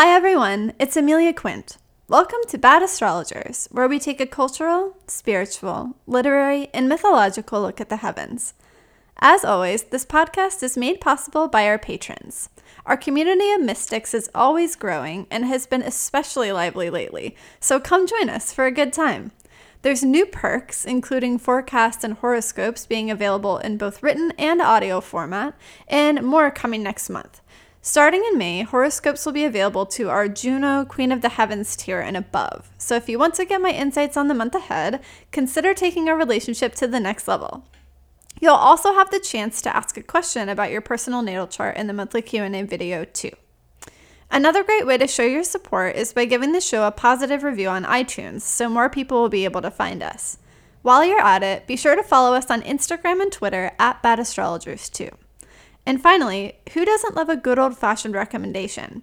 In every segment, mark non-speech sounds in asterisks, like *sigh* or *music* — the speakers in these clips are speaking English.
Hi, everyone. It's Amelia Quint. Welcome to Bad Astrologers, where we take a cultural, spiritual, literary, and mythological look at the heavens. As always, this podcast is made possible by our patrons. Our community of mystics is always growing and has been especially lively lately, so come join us for a good time. There's new perks, including forecasts and horoscopes being available in both written and audio format, and more coming next month. Starting in May, horoscopes will be available to our Juno Queen of the Heavens tier and above. So if you want to get my insights on the month ahead, consider taking our relationship to the next level. You'll also have the chance to ask a question about your personal natal chart in the monthly Q&A video too. Another great way to show your support is by giving the show a positive review on iTunes so more people will be able to find us. While you're at it, be sure to follow us on Instagram and Twitter at Bad Astrologers too. And finally, who doesn't love a good old fashioned recommendation?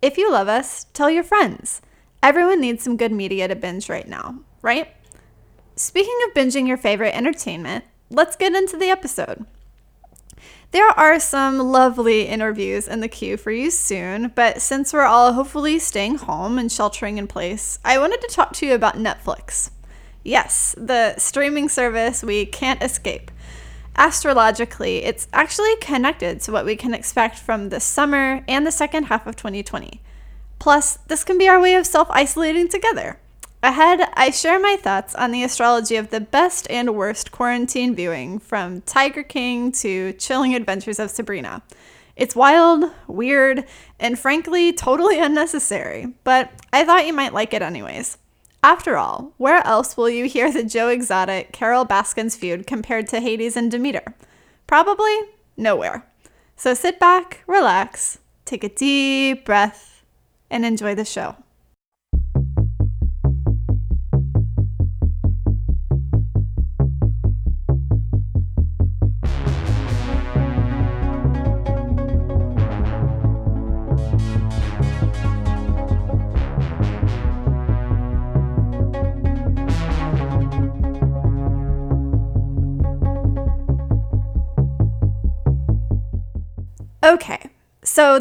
If you love us, tell your friends. Everyone needs some good media to binge right now, right? Speaking of binging your favorite entertainment, let's get into the episode. There are some lovely interviews in the queue for you soon, but since we're all hopefully staying home and sheltering in place, I wanted to talk to you about Netflix. Yes, the streaming service we can't escape. Astrologically, it's actually connected to what we can expect from the summer and the second half of 2020. Plus, this can be our way of self isolating together. Ahead, I share my thoughts on the astrology of the best and worst quarantine viewing, from Tiger King to Chilling Adventures of Sabrina. It's wild, weird, and frankly, totally *laughs* unnecessary, but I thought you might like it anyways. After all, where else will you hear the Joe Exotic Carole Baskins feud compared to Hades and Demeter? Probably nowhere. So sit back, relax, take a deep breath, and enjoy the show.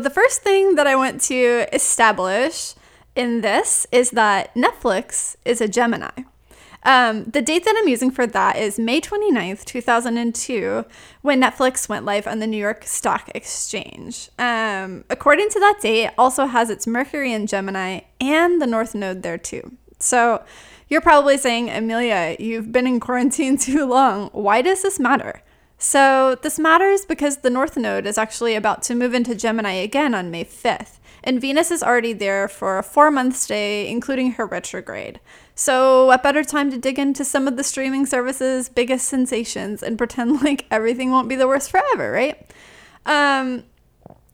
The first thing that I want to establish in this is that Netflix is a Gemini. Um, the date that I'm using for that is May 29th, 2002, when Netflix went live on the New York Stock Exchange. Um, according to that date, it also has its Mercury in Gemini and the North Node there too. So you're probably saying, Amelia, you've been in quarantine *laughs* too long. Why does this matter? So, this matters because the North Node is actually about to move into Gemini again on May 5th, and Venus is already there for a four month stay, including her retrograde. So, what better time to dig into some of the streaming services' biggest sensations and pretend *laughs* like everything won't be the worst forever, right? Um,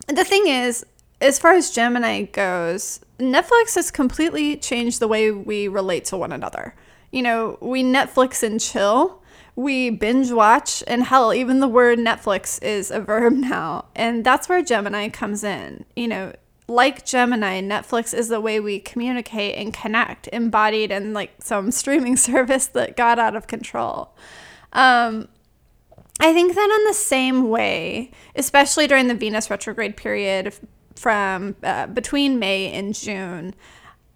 the thing is, as far as Gemini goes, Netflix has completely changed the way we relate to one another. You know, we Netflix and chill we binge watch, and hell, even the word Netflix is a *laughs* verb now. And that's where Gemini comes in. You know, like Gemini, Netflix is the way we communicate and connect, embodied in like some streaming *laughs* service that got out of control. Um, I think that in the same way, especially during the Venus retrograde period from uh, between May and June,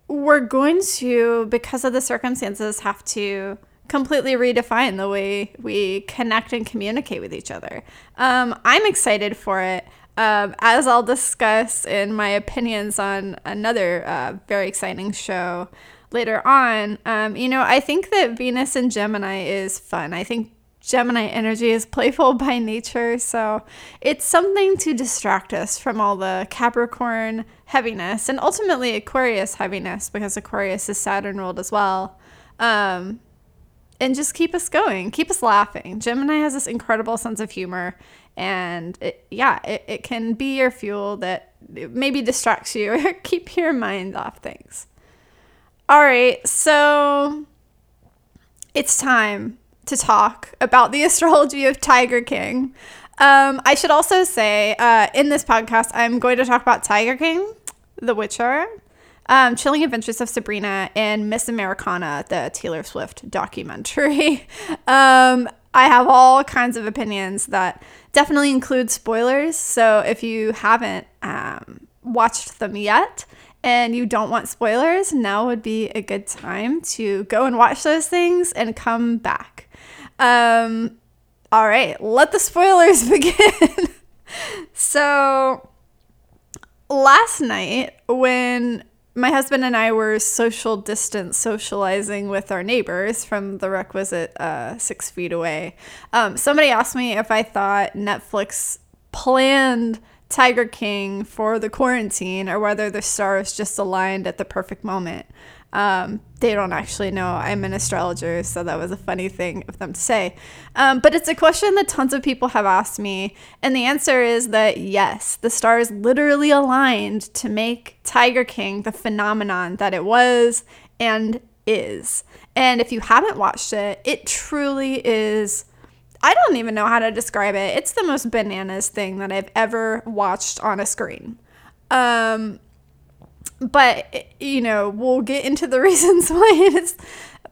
we're going to, because of the circumstances, have to completely redefine the way we connect and communicate with each other. Um, I'm excited for it. Um, as I'll discuss in my opinions on another uh, very exciting show later on, um, you know, I think that Venus and Gemini is fun. I think Gemini energy is playful *laughs* by nature, so it's something to distract us from all the Capricorn heaviness and ultimately Aquarius heaviness because Aquarius is Saturn ruled as well. Um, and just keep us going, keep us laughing. Gemini has this incredible sense of humor, and it, yeah, it, it can be your fuel that maybe distracts you or *laughs* keep your mind off things. All right, so it's time to talk about the *laughs* astrology of Tiger King. Um, I should also say uh, in this podcast, I'm going to talk about Tiger King, The Witcher, um, Chilling Adventures of Sabrina and Miss Americana, the Taylor Swift documentary. *laughs* um, I have all kinds of opinions that definitely include spoilers. So if you haven't um, watched them yet and you don't want spoilers, now would be a good time to go and watch those things and come back. Um, all right, let the spoilers *laughs* begin. *laughs* so, last night, when my husband and I were social distance socializing with our neighbors from the requisite uh, six feet away, um, somebody asked me if I thought Netflix planned Tiger King for the quarantine or whether the stars just aligned at the perfect moment. Um, they don't actually know I'm an astrologer, so that was a funny thing of them to say. Um, but it's a question that tons of people have asked me, and the answer is that yes, the stars literally aligned to make Tiger King the phenomenon that it was and is. And if you haven't watched it, it truly is I don't even know how to describe it. It's the most bananas thing that I've ever watched on a screen. Um, but, you know, we'll get into the *laughs* reasons why it's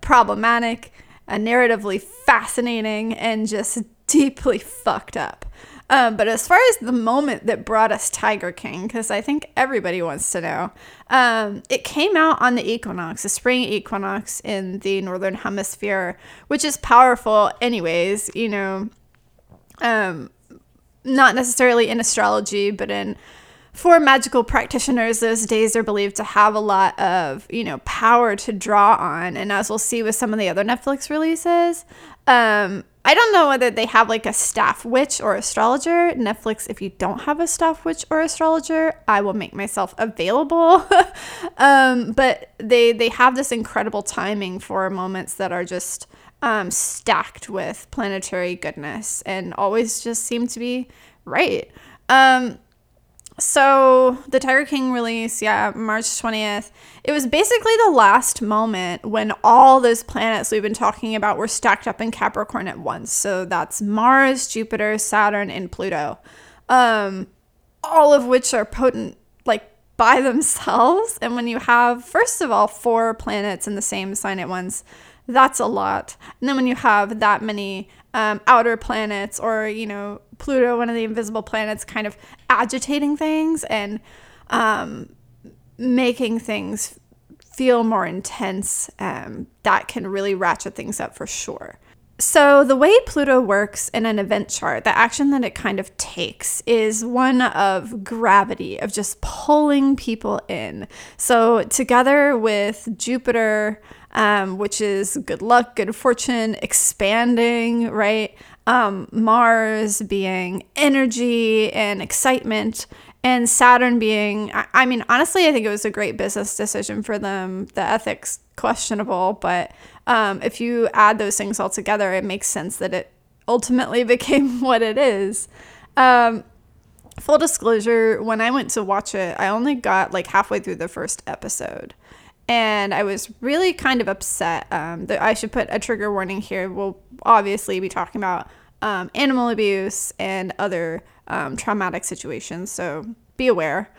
problematic, uh, narratively fascinating, and just deeply fucked up. Um, but as far as the moment that brought us Tiger King, because I think everybody wants to know, um, it came out on the equinox, the spring equinox in the northern hemisphere, which is powerful, anyways. You know, um, not necessarily in astrology, but in for magical practitioners, those days are believed to have a lot of, you know, power to draw on. And as we'll see with some of the other Netflix releases, um, I don't know whether they have like a staff witch or astrologer. Netflix, if you don't have a staff witch or astrologer, I will make myself available. *laughs* um, but they they have this incredible timing for moments that are just um, stacked with planetary goodness and always just seem to be right. Um, so the Tiger King release, yeah, March 20th. It was basically the last moment when all those planets we've been talking about were stacked up in Capricorn at once. So that's Mars, Jupiter, Saturn, and Pluto. Um, all of which are potent like by *laughs* themselves. And when you have, first of all, four planets in the same sign at once, that's a lot. And then when you have that many um, outer planets or, you know, Pluto, one of the invisible planets, kind of agitating things and um, making things feel more intense, um, that can really ratchet things up for sure. So, the way Pluto works in an event chart, the action that it kind of takes is one of gravity, of just pulling people in. So, together with Jupiter, um, which is good luck, good fortune, expanding, right? Um, Mars being energy and excitement, and Saturn being, I, mean, honestly, I think it was a great business decision for them. The ethics questionable, but um, if you add those things all together, it makes sense that it ultimately *laughs* became what it is. Um, full disclosure, when I went to watch it, I only got like halfway through the first episode and I was really kind of upset. Um, that I should put a trigger warning here. We'll obviously be talking about um, animal abuse and other um, traumatic situations, so be aware.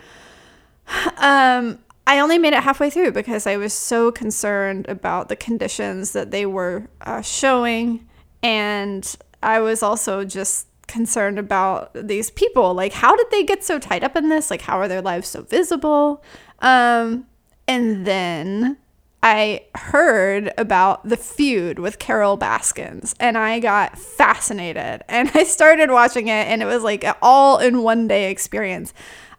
Um, I only made it halfway through because I was so concerned about the conditions that they were uh, showing, and I was also just concerned about these people. Like, how did they get so tied up in this? Like, how are their lives so visible? Um, and then I heard about the feud with Carole Baskins and I got fascinated *laughs* and I started watching it and it was like an all in one day experience.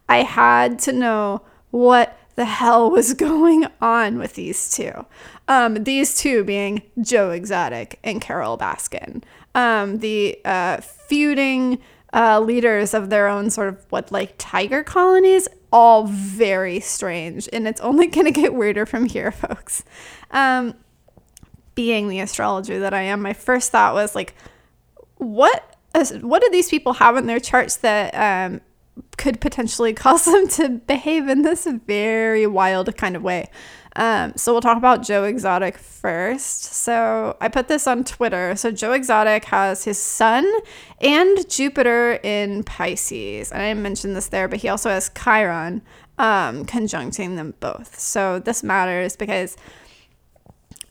I had to know what the hell was *laughs* going on with these two. Um, these two being Joe Exotic and Carole Baskin. Um, the uh, feuding uh, leaders of their own sort of what like tiger colonies all very strange and it's only *laughs* going to get weirder from here folks. Um, being the astrologer that i am my first thought was like what what do these people have in their charts that um, could potentially *laughs* cause them to behave in this very wild kind of way um, so we'll talk about Joe Exotic first. So I put this on Twitter. So Joe Exotic has his sun and Jupiter in Pisces. And I didn't mention this there, but he also has Chiron um, conjuncting them both. So this matters because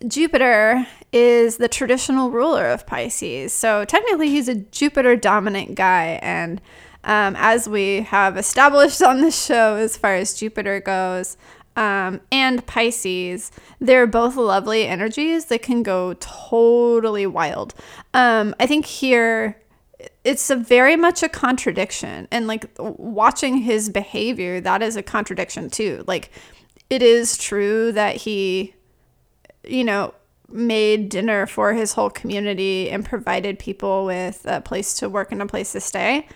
Jupiter is the traditional ruler of Pisces. So technically, he's a Jupiter dominant guy. And um, as we have established on the show, as far as Jupiter goes, um, and Pisces, they're both lovely energies that can go totally wild. Um, I think here it's a very much a contradiction and like watching his behavior that is a contradiction too like it is true that he you know made dinner for his whole community and provided people with a place to work and a place to stay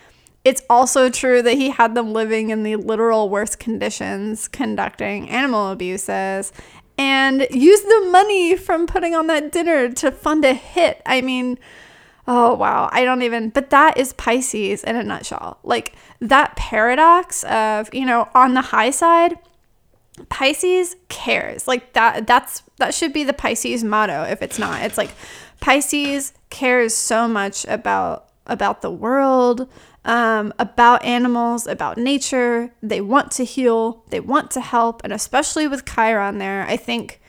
it's also true that he had them living in the literal worst conditions conducting animal abuses and used the money from putting on that dinner to fund a hit i mean Oh, wow. I don't even, but that is Pisces in a nutshell. Like that paradox of, you know, on the high side, Pisces cares. Like that, that's, that should be the Pisces motto if it's not. It's like Pisces cares so much about, about the world, um, about animals, about nature. They want to heal, they want to help. And especially with Chiron there, I think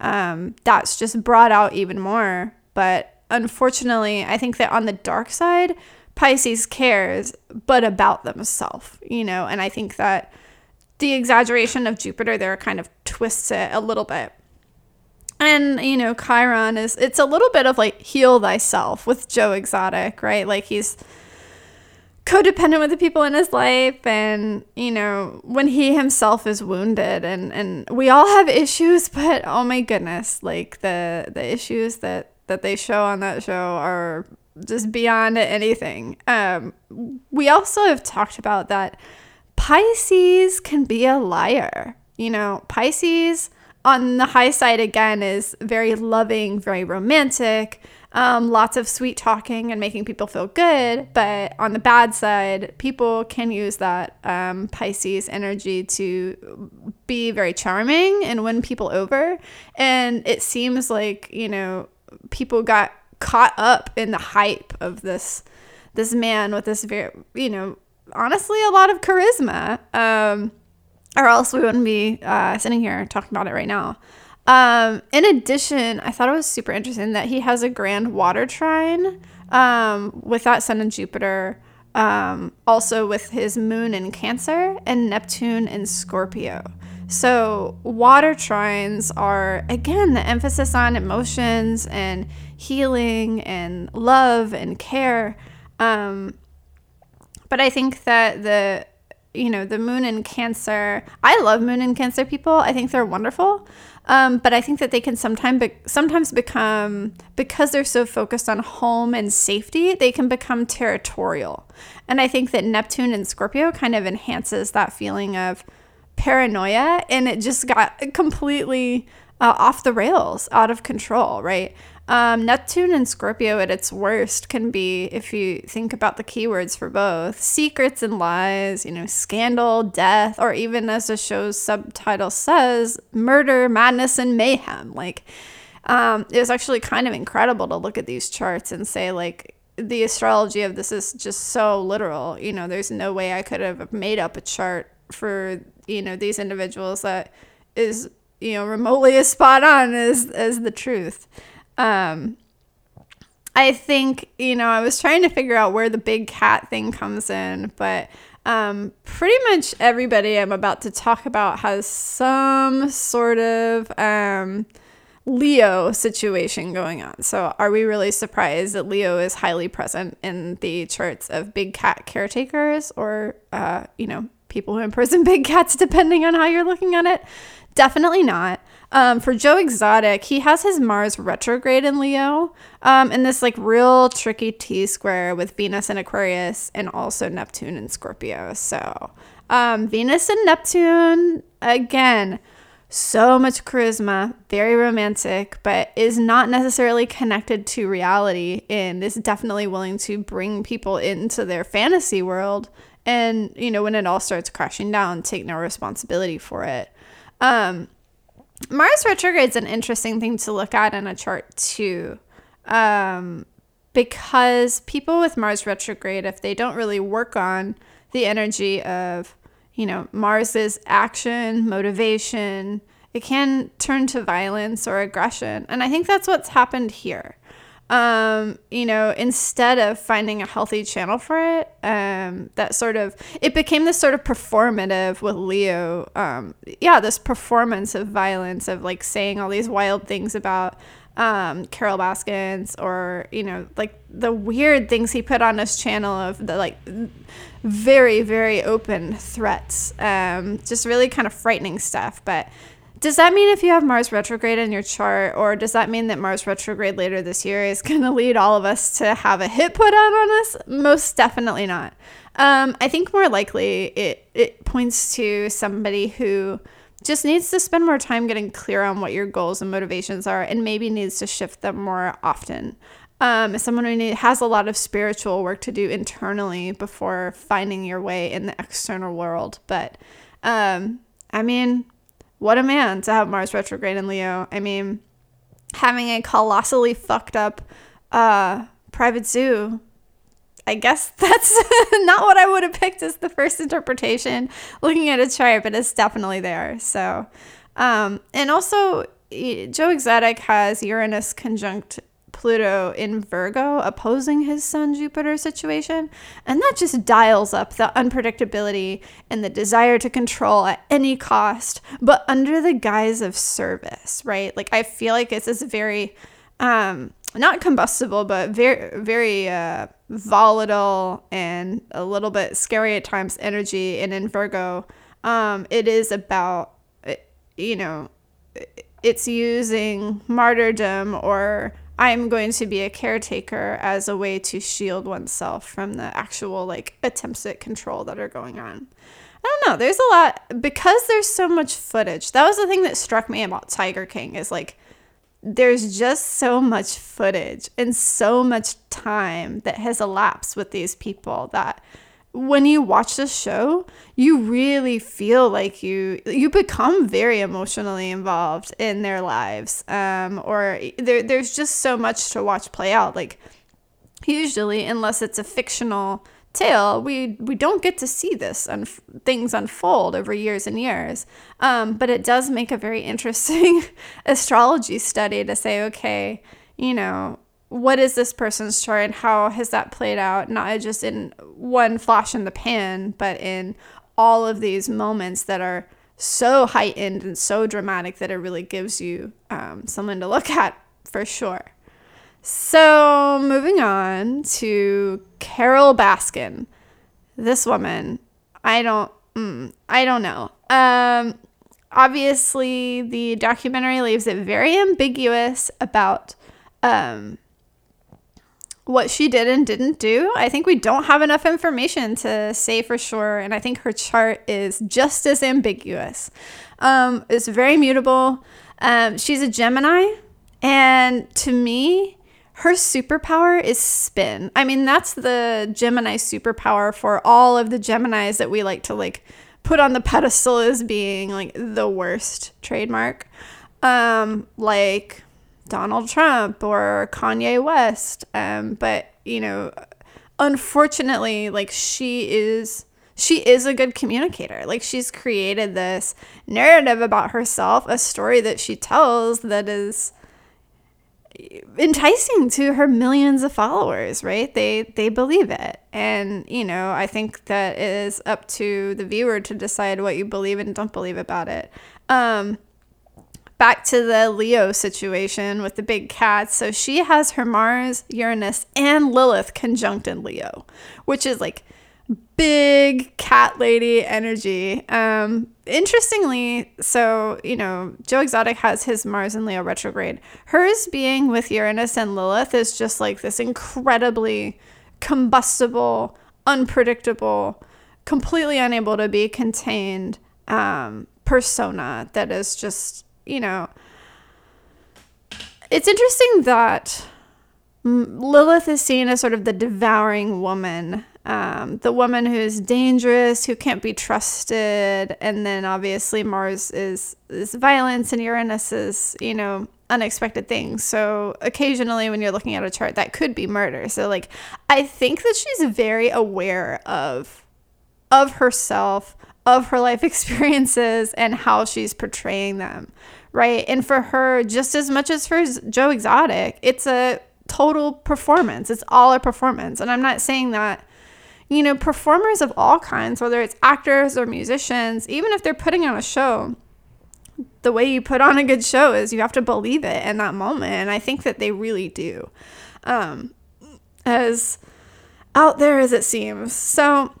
um, that's just brought out even more. But unfortunately, I think that on the dark side, Pisces cares, but about themselves, you know, and I think that the exaggeration of Jupiter there kind of twists it a little bit. And, you know, Chiron is, it's a little bit of like heal thyself with Joe Exotic, right? Like he's codependent with the people in his life and, you know, when he himself is wounded and, and we all have issues, *laughs* but oh my goodness, like the, the issues that that they show on that show are just beyond anything. Um, we also have talked about that Pisces can be a liar. You know, Pisces on the high side again is very loving, very romantic, um, lots of sweet talking and making people feel good. But on the bad side, people can use that um, Pisces energy to be very charming and win people over. And it seems like, you know, people got caught up in the hype of this this man with this very you know honestly a lot of charisma um, or else we wouldn't be uh, sitting here talking about it right now um, in addition i thought it was super interesting that he has a grand water trine um, with that sun and jupiter um, also with his moon in cancer and neptune in scorpio so, water trines are, again, the emphasis on emotions and healing and love and care. Um, but I think that the, you know, the moon in Cancer, I love moon in Cancer people. I think they're wonderful. Um, but I think that they can sometimes be- sometimes become because they're so focused on home and safety, they can become territorial. And I think that Neptune and Scorpio kind of enhances that feeling of paranoia and it just got completely uh, off the rails, out of control, right? Um, Neptune and Scorpio at its worst can be, if you think about the keywords for both, secrets and lies, you know, scandal, death, or even as the show's subtitle says, murder, madness, and mayhem. Like, um, it was actually kind of incredible to look at these charts and say, like, the astrology of this is just so literal. You know, there's no way I could have made up a chart for you know these individuals that is you know remotely as spot on as as the truth um i think you know i was trying to figure out where the big cat thing comes in but um pretty much everybody i'm about to talk about has some sort of um Leo situation going on. So, are we really surprised that Leo is highly present in the charts of big cat caretakers or, uh, you know, people who imprison *laughs* big cats, depending on how you're looking at it. Definitely not. Um, for Joe Exotic, he has his Mars retrograde in Leo, um, in this like real tricky T square with Venus and Aquarius, and also Neptune and Scorpio. So, um, Venus and Neptune again, so much charisma, very romantic, but is not necessarily connected to reality, and is definitely willing to bring people into their fantasy world and you know when it all starts crashing down take no responsibility for it um mars retrograde is an interesting thing to look at in a chart too. Um because people with mars retrograde if they don't really work on the energy of you know mars's action motivation it can turn to violence or aggression. And i think that's what's happened here um, you know, instead of finding a healthy channel for it, um, that sort of it became this sort of performative with Leo. Um, yeah, this performance of violence of like saying all these wild things about um, Carole Baskins or you know like the weird things he put on his channel of the like very very open threats, um, just really kind of frightening stuff, but does that mean if you have Mars retrograde in your chart, or does that mean that Mars retrograde later this year is *laughs* going to lead all of us to have a hit put out on us? Most definitely not. Um, I think more likely it, it points to somebody who just needs to spend more time getting clear on what your goals and motivations are and maybe needs to shift them more often. Um, someone who need, has a lot of spiritual work to do internally before finding your way in the external world. But um, I mean, what a man to have Mars retrograde in Leo. I mean, having a colossally fucked up uh, private zoo. I guess *laughs* that's *laughs* not what I would have picked as the first interpretation looking at a chart, but it's definitely there. So, um, and also, Joe Exotic has Uranus conjunct Pluto in Virgo opposing his Sun Jupiter situation. And that just dials up the unpredictability and the desire to control at any cost, but under the guise of service, right? Like, I feel like it's this very, um, not combustible, but very, very uh, volatile and a little bit scary at times energy. And in Virgo, um, it is about, you know, it's using martyrdom or I'm going to be a caretaker as a way to shield oneself from the actual like attempts at control that are going on. I don't know. There's a lot because there's so much footage. That was the thing that struck me about Tiger King is like there's just so much footage and so much time that has elapsed with these people that when you watch the show, you really feel like you you become very emotionally involved in their lives. Um, or there, there's just so much to watch play out. Like usually, unless it's a fictional tale, we we don't get to see this and things unfold over years and years. Um, but it does make a very *laughs* interesting astrology study to say, okay, you know, what is this person's chart and how has that played out? Not just in one flash in the pan but in all of these moments that are so heightened and so dramatic that it really gives you um, something to look *laughs* at for sure. So moving on to carol baskin. This woman i don't mm, i don't know. Um, obviously the documentary leaves it very ambiguous about um, what she did and didn't do. I think we don't have enough information to say for sure. And I think her chart is just as ambiguous. Um, it's very mutable. Um, she's a Gemini. And to me, her superpower is spin. I mean, that's the Gemini superpower for all of the Geminis that we like to like put on the pedestal as being like the worst trademark. Um, like Donald Trump or Kanye West. Um, but you know, unfortunately, like she is she is a good communicator. Like she's created this narrative about herself, a story that she tells that is enticing to her millions of followers, right? They they believe it. And, you know, I think that is up to the viewer to decide what you believe and don't believe about it. Um back to the Leo situation with the big cats. So she has her Mars, Uranus, and Lilith conjunct in Leo, which is like big cat lady energy. Um, interestingly, so you know, Joe Exotic has his Mars and Leo retrograde. Hers being with Uranus and Lilith is just like this incredibly combustible, unpredictable, completely unable to be contained um, persona that is just you know, it's interesting that Lilith is seen as sort of the devouring woman, um, the woman who's dangerous, who can't be trusted, and then obviously Mars is is violence, and Uranus is you know unexpected things. So occasionally, when you're looking at a chart, that could be murder. So like, I think that she's very aware of of herself, of her life *laughs* experiences and how she's portraying them, right? And for her, just as much as for Joe Exotic, it's a total performance. It's all a performance. And I'm not saying that, you know, performers of all kinds, whether it's actors or musicians, even if they're putting on a show, the way you put on a good show is you have to believe it in that moment. And I think that they really do. Um, as out there as it seems. So,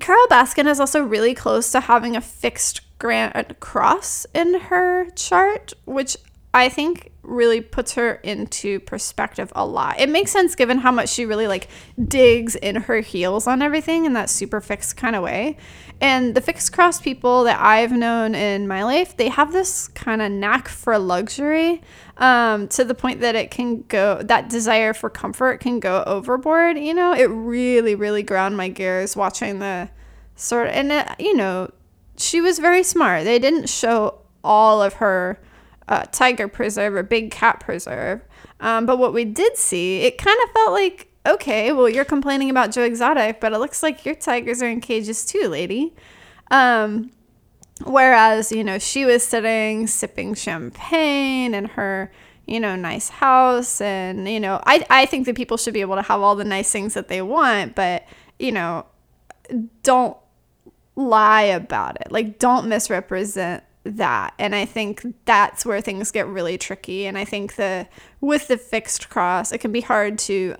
Carole Baskin is also really close to having a fixed grand cross in her chart, which I think really puts her into perspective a lot. It makes sense given how much she really like digs in her heels on everything in that super fixed kind of way. And the fixed cross people that I've known in my life, they have this kind of knack for luxury um, to the point that it can go, that desire for comfort can go overboard. You know, it really, really ground my gears watching the sort of, and it, you know, she was very smart. They didn't show all of her uh, tiger preserve or big cat preserve. Um, but what we did see, it kind of felt like, okay, well, you're complaining about Joe Exotic, but it looks like your tigers are in cages too, lady. Um, whereas, you know, she was sitting sipping champagne in her, you know, nice house. And, you know, I, I think that people should be able to have all the nice things that they want, but, you know, don't lie about it. Like, don't misrepresent that and i think that's where things get really tricky and i think the with the fixed cross it can be hard to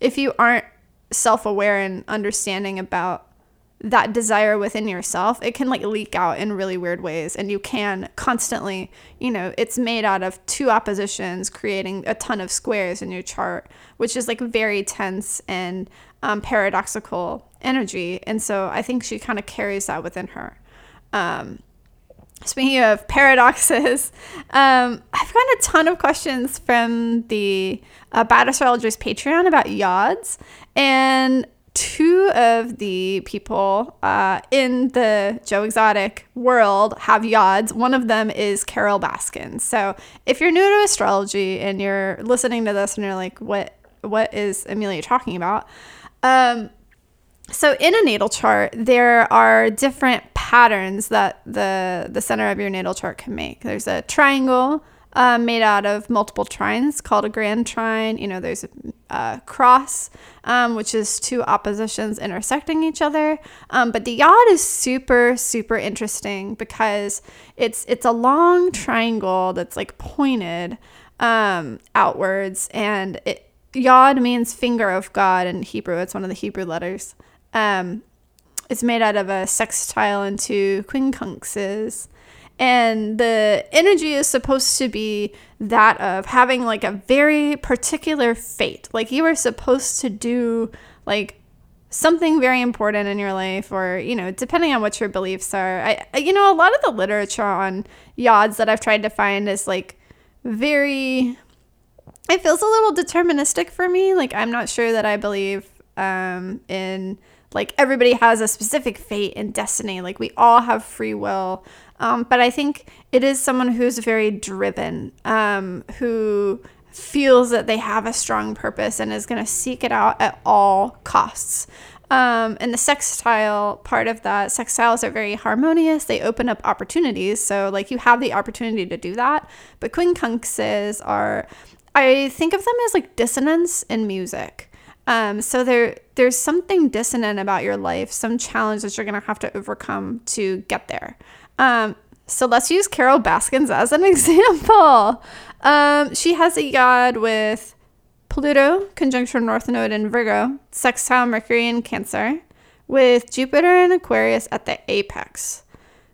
if you aren't self-aware and understanding about that desire within yourself it can like leak out in really weird ways and you can constantly you know it's made out of two oppositions creating a ton of squares in your chart which is like very tense and um, paradoxical energy and so i think she kind of carries that within her. Um, Speaking of paradoxes, *laughs* um, I've gotten a ton of questions from the uh, Bad Astrologers Patreon about yods, and two of the people uh, in the Joe Exotic world have yods. One of them is Carole Baskin. So if you're new to astrology and you're listening to this and you're like, what what is Amelia talking about? Um, so in a natal chart, there are different patterns that the the center of your natal chart can make. There's a triangle uh, made out of multiple trines called a grand trine. You know, there's a, a cross, um, which is two oppositions intersecting each other. Um, but the yod is super super interesting because it's it's a long triangle that's like pointed um, outwards, and it yod means finger of God in Hebrew. It's one of the Hebrew letters. Um, it's made out of a sextile and two quincunxes. And the energy is supposed to be that of having like a very particular fate. Like you are supposed to do like something very important in your life or you know depending on what your beliefs are i you know a lot of the literature on yods that i've tried to find is like very it feels a little deterministic for me like i'm not sure that i believe um in like everybody has a specific fate and destiny. Like we all have free will. Um, but I think it is someone who's very driven, um, who feels that they have a strong purpose and is going to seek it out at all costs. Um, and the sextile part of that, sextiles are very harmonious. They open up opportunities. So, like, you have the opportunity to do that. But quincunxes are, I think of them as like dissonance in music. Um, so there there's something dissonant about your life, some challenge that you're gonna have to overcome to get there. Um, so let's use Carole Baskins as an *laughs* example. Um, she has a yod with Pluto conjunction North Node in Virgo, sextile Mercury in Cancer, with Jupiter in Aquarius at the apex.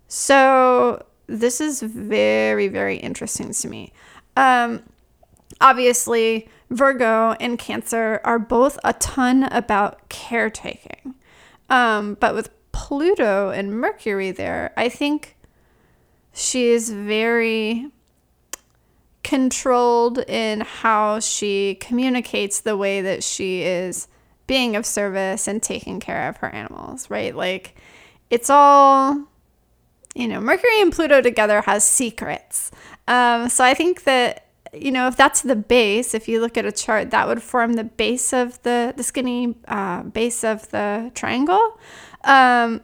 So this is very very interesting to me. Um, obviously Virgo and Cancer are both a ton about caretaking. Um, but with Pluto and Mercury there, I think she is very controlled in how she communicates the way that she is being of service and taking care of her animals, right? Like it's all, you know, Mercury and Pluto together has secrets. Um, so I think that you know, if that's the base, if you look at a chart, that would form the base of the, the skinny uh, base of the triangle. Um,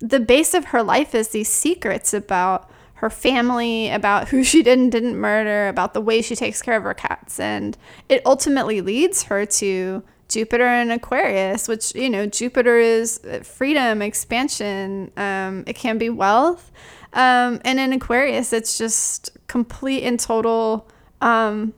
the base of her life is these secrets about her family, about who she did and didn't murder, about the way she takes care of her cats. And it ultimately leads her to Jupiter and Aquarius, which, you know, Jupiter is freedom, expansion, um, it can be wealth. Um, and in Aquarius, it's just complete and total um,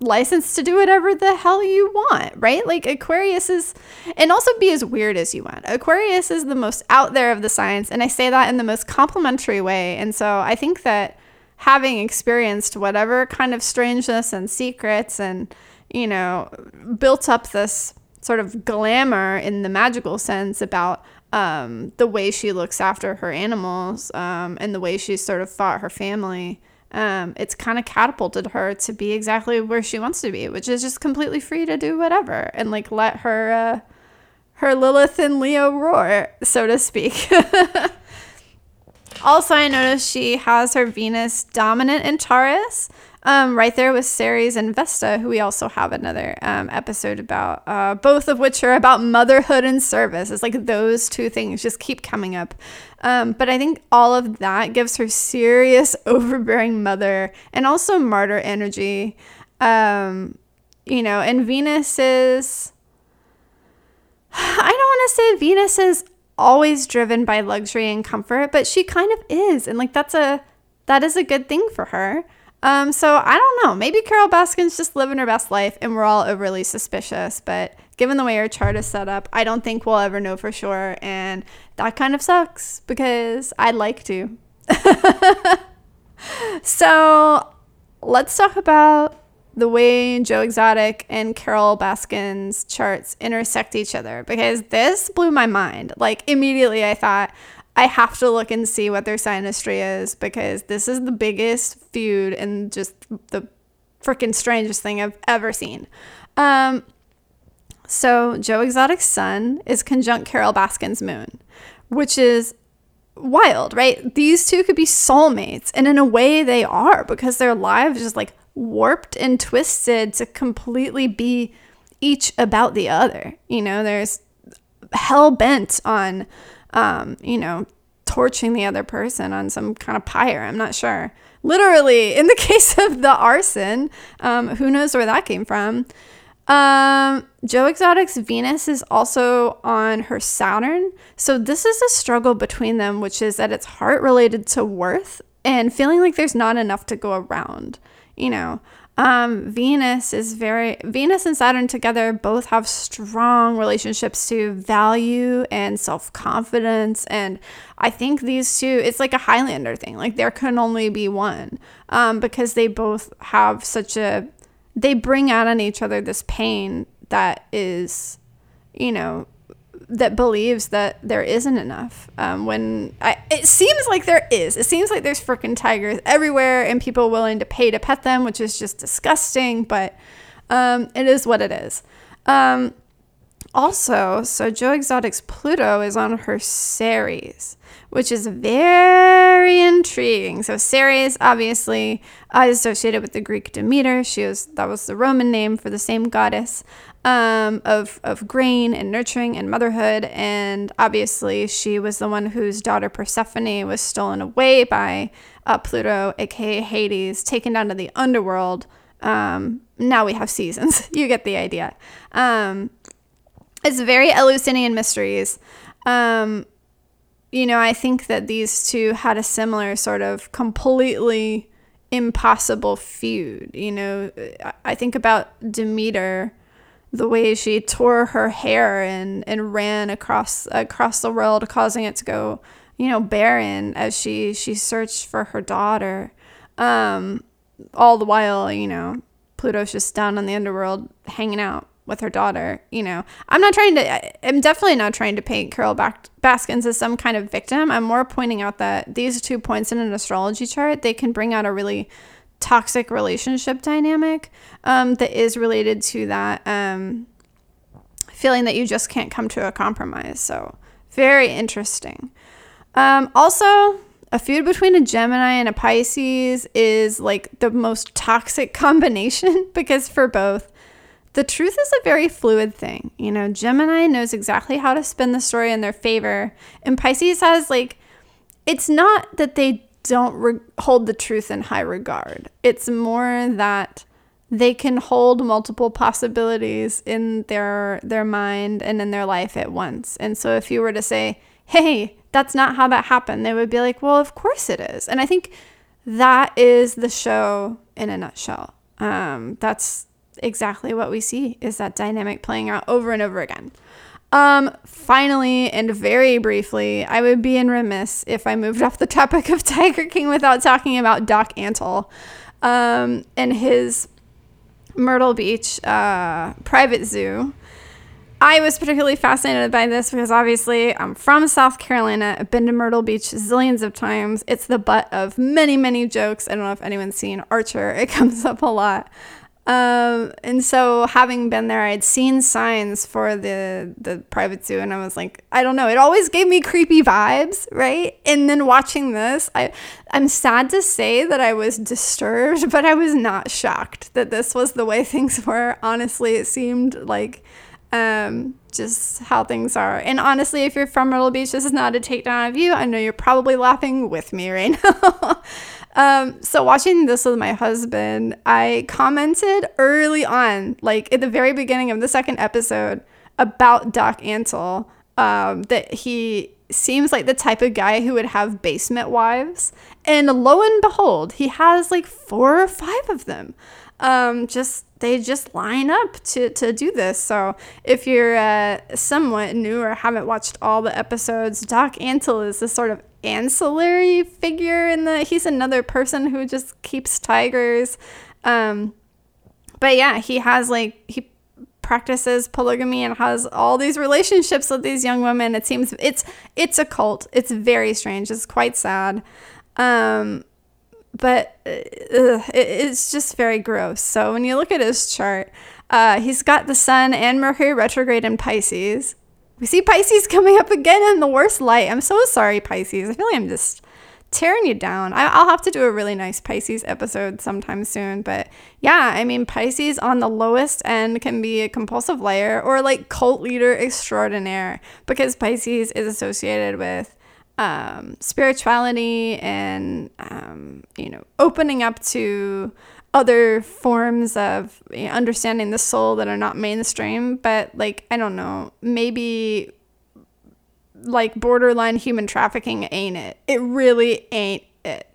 license to do whatever the hell you want, right? Like Aquarius is, and also be as weird as you want. Aquarius is the most out there of the signs, and I say that in the most complimentary way. And so I think that having experienced whatever kind of strangeness and secrets and, you know, built up this sort of glamour in the magical sense about um, the way she looks after her animals um, and the way she sort of fought her family um, it's kind of catapulted her to be exactly where she wants to be, which is just completely free to do whatever and like let her uh, her Lilith and Leo roar, so to speak. *laughs* also, I noticed she has her Venus dominant in Taurus, um, right there with Ceres and Vesta, who we also have another um, episode about, uh, both of which are about motherhood and service. It's like those two things just keep coming up. Um, but I think all of that gives her serious *laughs* overbearing mother and also martyr energy. Um, you know, and Venus is. *sighs* I don't want to say Venus is always driven by luxury and comfort, but she kind of is. And like that's a that is a good thing for her. Um, so I don't know. Maybe Carole Baskin's just living her best life and we're all overly suspicious. But given the way her chart is set up, I don't think we'll ever know for sure. And that kind of sucks because I'd like to. *laughs* so let's talk about the way Joe Exotic and Carole Baskin's charts intersect each other because this blew my mind. Like, immediately I thought, I have to look and see what their synastry is because this is the biggest feud and just the freaking strangest thing I've ever seen. Um, so Joe Exotic's sun is conjunct Carole Baskin's moon, which is wild, right? These two could be soulmates, and in a way they are because their lives just like warped and twisted to completely be each about the other. You know, there's hell bent on um, you know, torching the other person on some kind of pyre. I'm not sure. Literally, in the *laughs* case of the arson, um, who knows where that came from? Um, Joe Exotic's Venus is also on her Saturn. So this is a struggle between them, which is that it's heart related to worth and feeling like there's not enough to go around. You know, um, Venus is very, Venus and Saturn together both have strong relationships to value and self confidence. And I think these two, it's like a Highlander thing. Like there can only be one um, because they both have such a, they bring out on each other this pain that is, you know, that believes that there isn't enough. Um, when I, it seems like there is, it seems like there's freaking tigers everywhere and people willing to pay to pet them, which is just disgusting. But um, it is what it is. Um, also, so Joe Exotic's Pluto is on her Ceres, which is very intriguing. So Ceres, obviously, is associated with the Greek Demeter. She was that was the Roman name for the same goddess um, of, of grain and nurturing and motherhood. And obviously, she was the one whose daughter Persephone was stolen away by uh, Pluto, aka Hades, taken down to the underworld. Um, now we have seasons. *laughs* you get the idea. Um, it's very Eleusinian mysteries. Um, you know, I think that these two had a similar sort of completely impossible feud. You know, I think about Demeter the way she tore her hair and, and ran across across the world, causing it to go, you know, barren as she she searched for her daughter. Um, all the while, you know, Pluto's just down in the underworld hanging out with her daughter. You know, I'm not trying to. I'm definitely not trying to paint Carole Baskins as some kind of victim. I'm more pointing out that these two points in an astrology chart they can bring out a really toxic relationship dynamic um, that is related to that um, feeling that you just can't come to a compromise. So, very interesting. Um, also, a feud between a Gemini and a Pisces is like the most toxic *laughs* combination because for both, the truth is a very fluid thing. You know, Gemini knows exactly how to spin the story in their favor, and Pisces has like, it's not that they don't re- hold the truth in high regard. It's more that they can hold multiple possibilities in their their mind and in their life at once. And so if you were to say, "Hey, that's not how that happened," they would be like, "Well, of course it is." And I think that is the show in a nutshell. Um, that's exactly what we see is that dynamic playing out over and over again. Um, finally, and very briefly, I would be in remiss if I moved *laughs* off the topic of Tiger King without talking about Doc Antle um, and his Myrtle Beach uh, private zoo. I was particularly fascinated by this because obviously I'm from South Carolina. I've been to Myrtle Beach zillions of times. It's the butt of many, many jokes. I don't know if anyone's seen Archer, it *laughs* comes up a lot. Um, and so having been there, I'd seen signs for the the private zoo, and I was like, I don't know, it always gave me creepy vibes, right? And then watching this, I I'm sad to say that I was disturbed, *laughs* but I was not shocked that this was the way *laughs* things were. Honestly, it seemed like um, just how things are. And honestly, if you're from Myrtle Beach, this is not a takedown of you. I know you're probably laughing with me right *laughs* now. Um, so watching this with my husband, I commented early on, like at the very beginning of the second episode, about Doc Antle, um, that he seems like the type of guy who would have basement wives. And lo and behold, he has like four or five of them. Um, just they just line up to, to do this. So if you're uh, somewhat new or haven't watched all the episodes, Doc Antle is this sort of ancillary figure in the. He's another person who just keeps tigers. Um, but yeah, he has like he practices polygamy and has all these relationships with these young women. It seems it's it's a cult. It's very strange. It's quite sad. Um, but uh, ugh, it's just very gross. So when you look at his chart, uh, he's got the Sun and Mercury retrograde in Pisces. We see Pisces coming up again in the worst light. I'm so sorry, Pisces. I feel like I'm just tearing you down. I, will have to do a really nice Pisces episode sometime soon. But yeah, I mean, Pisces on the lowest end can be a compulsive liar or like cult leader extraordinaire because Pisces is associated with um, spirituality and um, you know opening up to other forms of understanding the soul that are not mainstream but like i don't know maybe like borderline human trafficking ain't it. It really ain't it.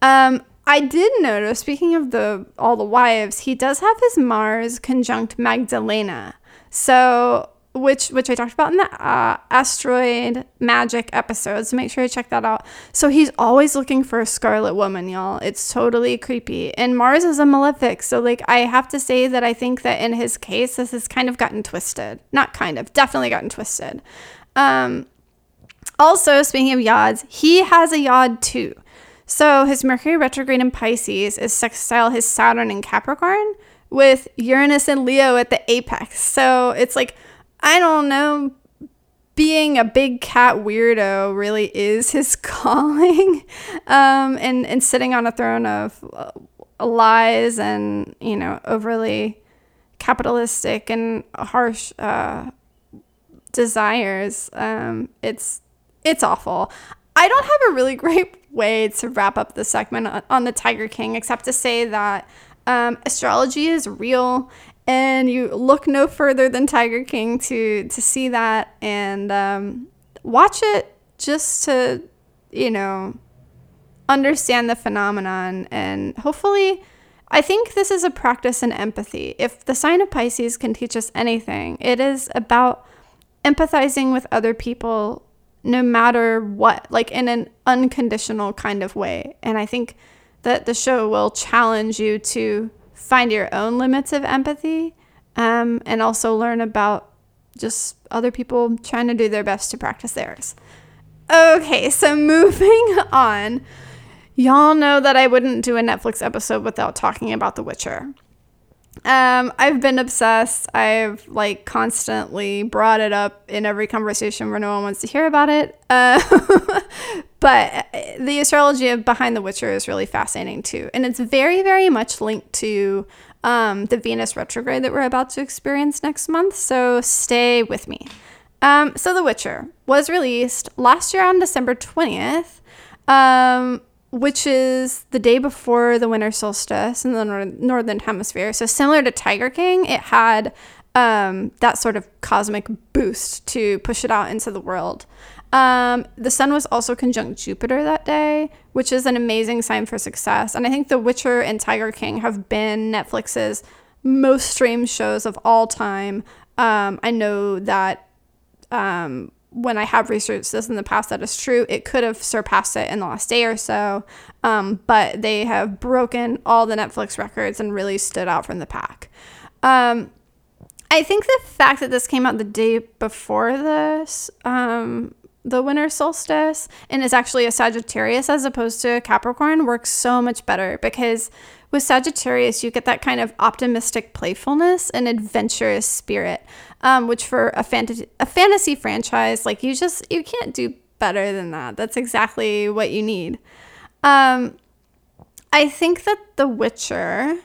Um i did notice speaking of the all the wives he does have his mars conjunct magdalena. So which which I talked about in the uh, asteroid magic episode. So make sure you check that out. So he's always looking for a scarlet woman, y'all. It's totally creepy. And Mars is a malefic, so like I have to say that I think that in his case, this has kind of gotten twisted. Not kind of, definitely gotten twisted. Um, also, speaking of yods, he has a yod too. So his Mercury retrograde in Pisces is sextile his Saturn in Capricorn with Uranus and Leo at the apex. So it's like I don't know, being a big cat weirdo really is *laughs* his calling. Um, and, and sitting on a throne of uh, lies and, you know, overly capitalistic and harsh uh, desires. Um, it's, it's awful. I don't have a really *laughs* great way to wrap up the segment on the Tiger King except to say that um, astrology is real and you look no further than Tiger King to to see that and um, watch it just to you know understand the phenomenon and hopefully I think this is a practice in empathy. If the sign of Pisces can teach us anything, it is about empathizing with other people no matter what, like in an unconditional kind of way. And I think that the show will challenge you to find your own limits of empathy um, and also learn about just other people trying to do their best to practice theirs. Okay, so *laughs* moving on. Y'all know that I wouldn't do a Netflix episode without talking about The Witcher. Um, I've been obsessed. I've like constantly brought it up in every conversation where no one wants to hear about it. Uh, *laughs* but uh, the astrology behind The Witcher is really fascinating too, and it's very, very much linked to um, the Venus retrograde that we're about to experience next month. So stay with me. Um, so The Witcher was released last year on December twentieth. Um, which is the day before the winter solstice in the nor- northern hemisphere. So similar to Tiger King, it had um, that sort of cosmic boost to push it out into the world. Um, the sun was also conjunct Jupiter that day, which is an amazing sign for success. And I think The Witcher and Tiger King have been Netflix's most streamed shows of all time. Um, I know that um, when I have researched this in the past, that is true. It could have surpassed it in the last day or so, um, but they have broken all the Netflix records and really stood out from the pack. Um, I think the fact that this came out the day before this, um, the winter solstice, and is actually a Sagittarius as opposed to a Capricorn works so much better because with Sagittarius, you get that kind of optimistic playfulness and adventurous spirit, um, which for a fantasy a fantasy franchise, like you just you can't do better than that. That's exactly what you need. Um, I think that The Witcher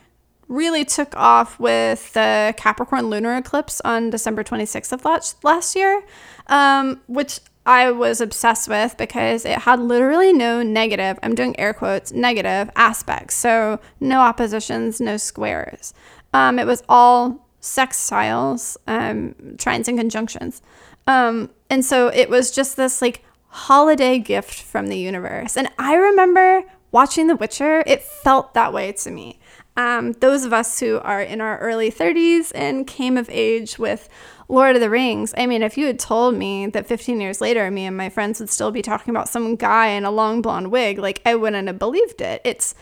really took off with the Capricorn lunar eclipse on December 26th of last, last year, um, which I was obsessed with because it had literally no negative, I'm doing air quotes, negative aspects. So no oppositions, no squares. Um, it was all sextiles, um, trines, and conjunctions. Um, and so it was just this like holiday gift from the universe. And I remember watching The Witcher, it felt that way to me. Um, those of us who are in our early 30s and came of age with Lord of the Rings. I mean, if you had told me that 15 years later, me and my friends would still be talking about some guy in a long blonde wig, like I wouldn't have believed it. It's,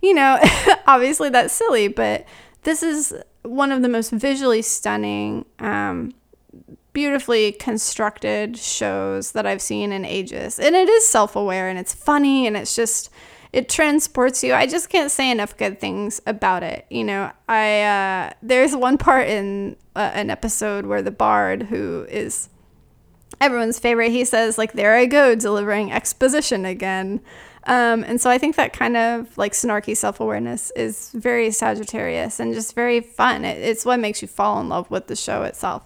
you know, *laughs* obviously that's silly, but this is one of the most visually stunning, um, beautifully constructed shows that I've seen in ages. And it is self aware and it's funny and it's just it transports you. I just can't say enough good things about it. You know, I uh, there's one part in uh, an episode where the bard, who is everyone's favorite, he says like, "There I go, delivering exposition again." Um, and so I think that kind of like snarky self awareness is very Sagittarius and just very fun. It, it's what makes you fall in love with the show itself.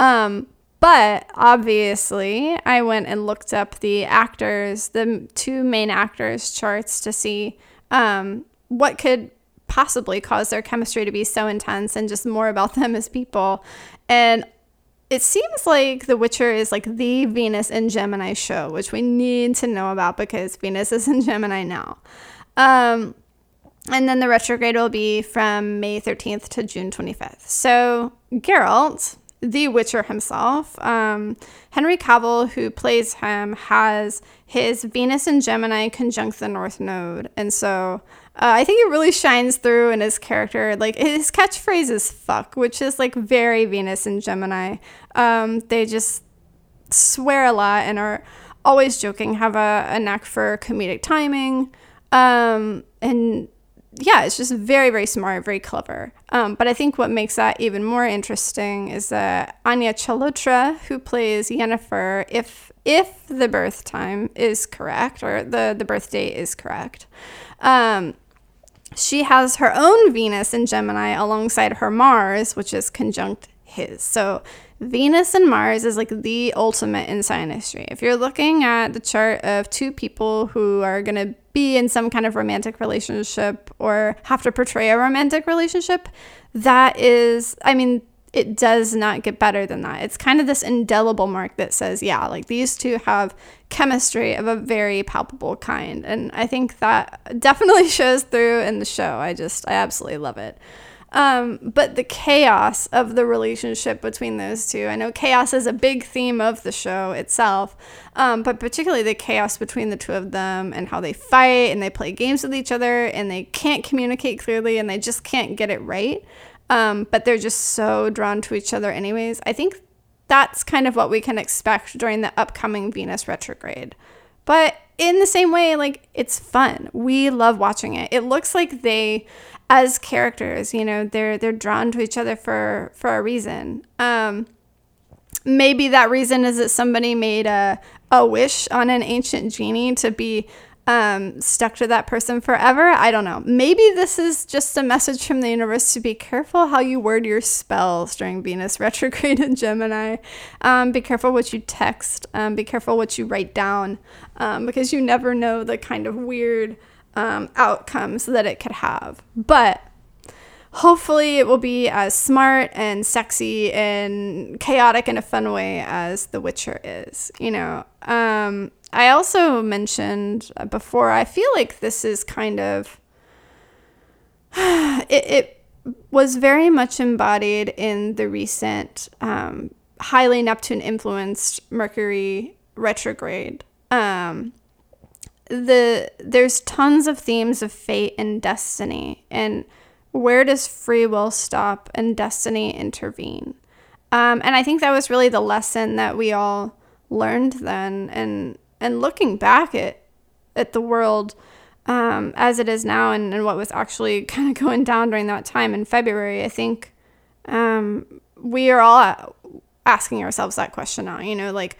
Um, but obviously, I went and looked up the actors, the two main actors' charts to see um, what could possibly cause their chemistry to be so intense and just more about *laughs* them as people. And it seems like The Witcher is like the Venus in Gemini show, which we need to know about because Venus is *laughs* in Gemini now. Um, and then the retrograde will be from May 13th to June 25th. So, Geralt, the Witcher himself. Um, Henry Cavill, who plays him, has his Venus and Gemini conjunct the North Node. And so uh, I think it really shines through in his character. Like his catchphrase is fuck, which is like very Venus and Gemini. Um, they just swear a lot and are always joking, have a, a knack for comedic timing. Um, and yeah, it's just very, very smart, very clever. Um, but I think what makes that even more interesting is that Anya Chalotra, who plays Yennefer, if if the birth time is correct or the the birth date is correct, um, she has her own Venus in Gemini alongside her Mars, which is conjunct his. So Venus and Mars is like the ultimate in synastry. If you're looking at the chart of two people who are going to be in some kind of romantic relationship or have to portray a romantic relationship, that is, I mean, it does not get better than that. It's kind of this indelible mark that says, yeah, like these two have chemistry of a very palpable kind. And I think that definitely *laughs* shows through in the show. I just, I absolutely love it. Um, but the chaos of the relationship between those two. I know chaos is a big theme of the show itself, um, but particularly the chaos between the two of them and how they fight and they play games with each other and they can't communicate clearly and they just can't get it right. Um, but they're just so drawn to each other, anyways. I think that's kind of what we can expect during the upcoming Venus retrograde. But in the same way, like it's fun. We love watching it. It looks like they as characters you know they're they're drawn to each other for for a reason um maybe that reason is that somebody made a a wish on an ancient genie to be um, stuck to that person forever. I don't know. Maybe this is just a message from the universe to be careful how you word your spells during Venus *laughs* retrograde in Gemini. Um, be careful what you text. Um, be careful what you write down um, because you never know the kind of weird um, outcomes that it could have. But hopefully it will be as smart and sexy and chaotic in a fun way as The Witcher is, you know. Um, I also mentioned before, I feel like this is kind of, *sighs* it, it was very much embodied in the recent um, highly Neptune influenced Mercury retrograde. Um, the there's tons of themes of fate and destiny and where does free will stop and destiny intervene? Um, and i think that was really the lesson that we all learned then and and looking back at at the world um, as it is now and, and what was actually *laughs* kind of going down during that time in february i think um, we are all asking ourselves that question now you know like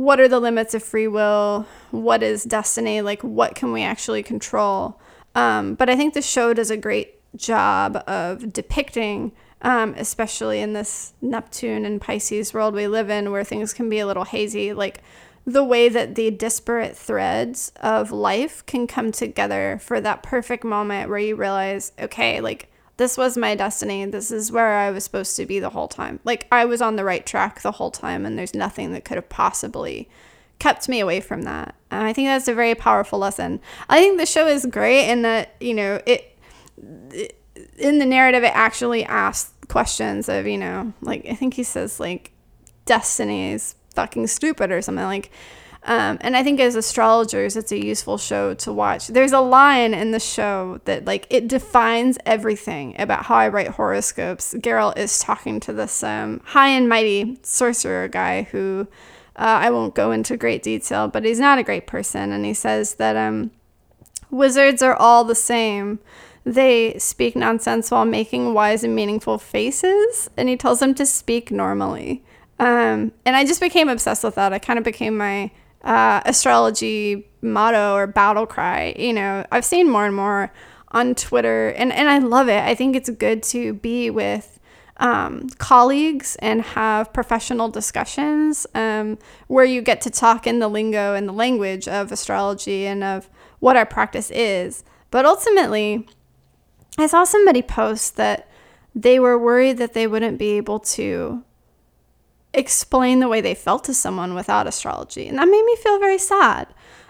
what are the limits of free will? What is destiny? Like, what can we actually control? Um, but I think the show does a great job of depicting, um, especially in this Neptune and Pisces world we live in, where things can be a little hazy, like the way that the disparate threads of life can come together for that perfect moment where you realize, okay, like this was my destiny. This is where I was supposed to be the whole time. Like I was on the right track the whole time, and there's nothing that could have possibly kept me away from that. And I think that's a very powerful lesson. I think the show is great in that, you know, it, it in the narrative it actually asks questions of, you know, like I think he says like destiny is fucking stupid or something like um, and I think as astrologers, it's a useful show to watch. There's a line in the show that like it defines everything about how I write horoscopes. Geralt is talking to this um, high and mighty sorcerer guy who uh, I won't go into great detail, but he's not a great person, and he says that um, wizards are all the same. They speak nonsense while making wise and meaningful faces, and he tells them to speak normally. Um, and I just became obsessed with that. I kind of became my uh, astrology motto or battle cry. You know, I've seen more and more on Twitter, and, and I love it. I think it's good to be with um, colleagues and have professional discussions um, where you get to talk in the lingo and the language of astrology and of what our practice is. But ultimately, I saw somebody post that they were worried that they wouldn't be able to explain the way they felt to someone without astrology. And that made me feel very sad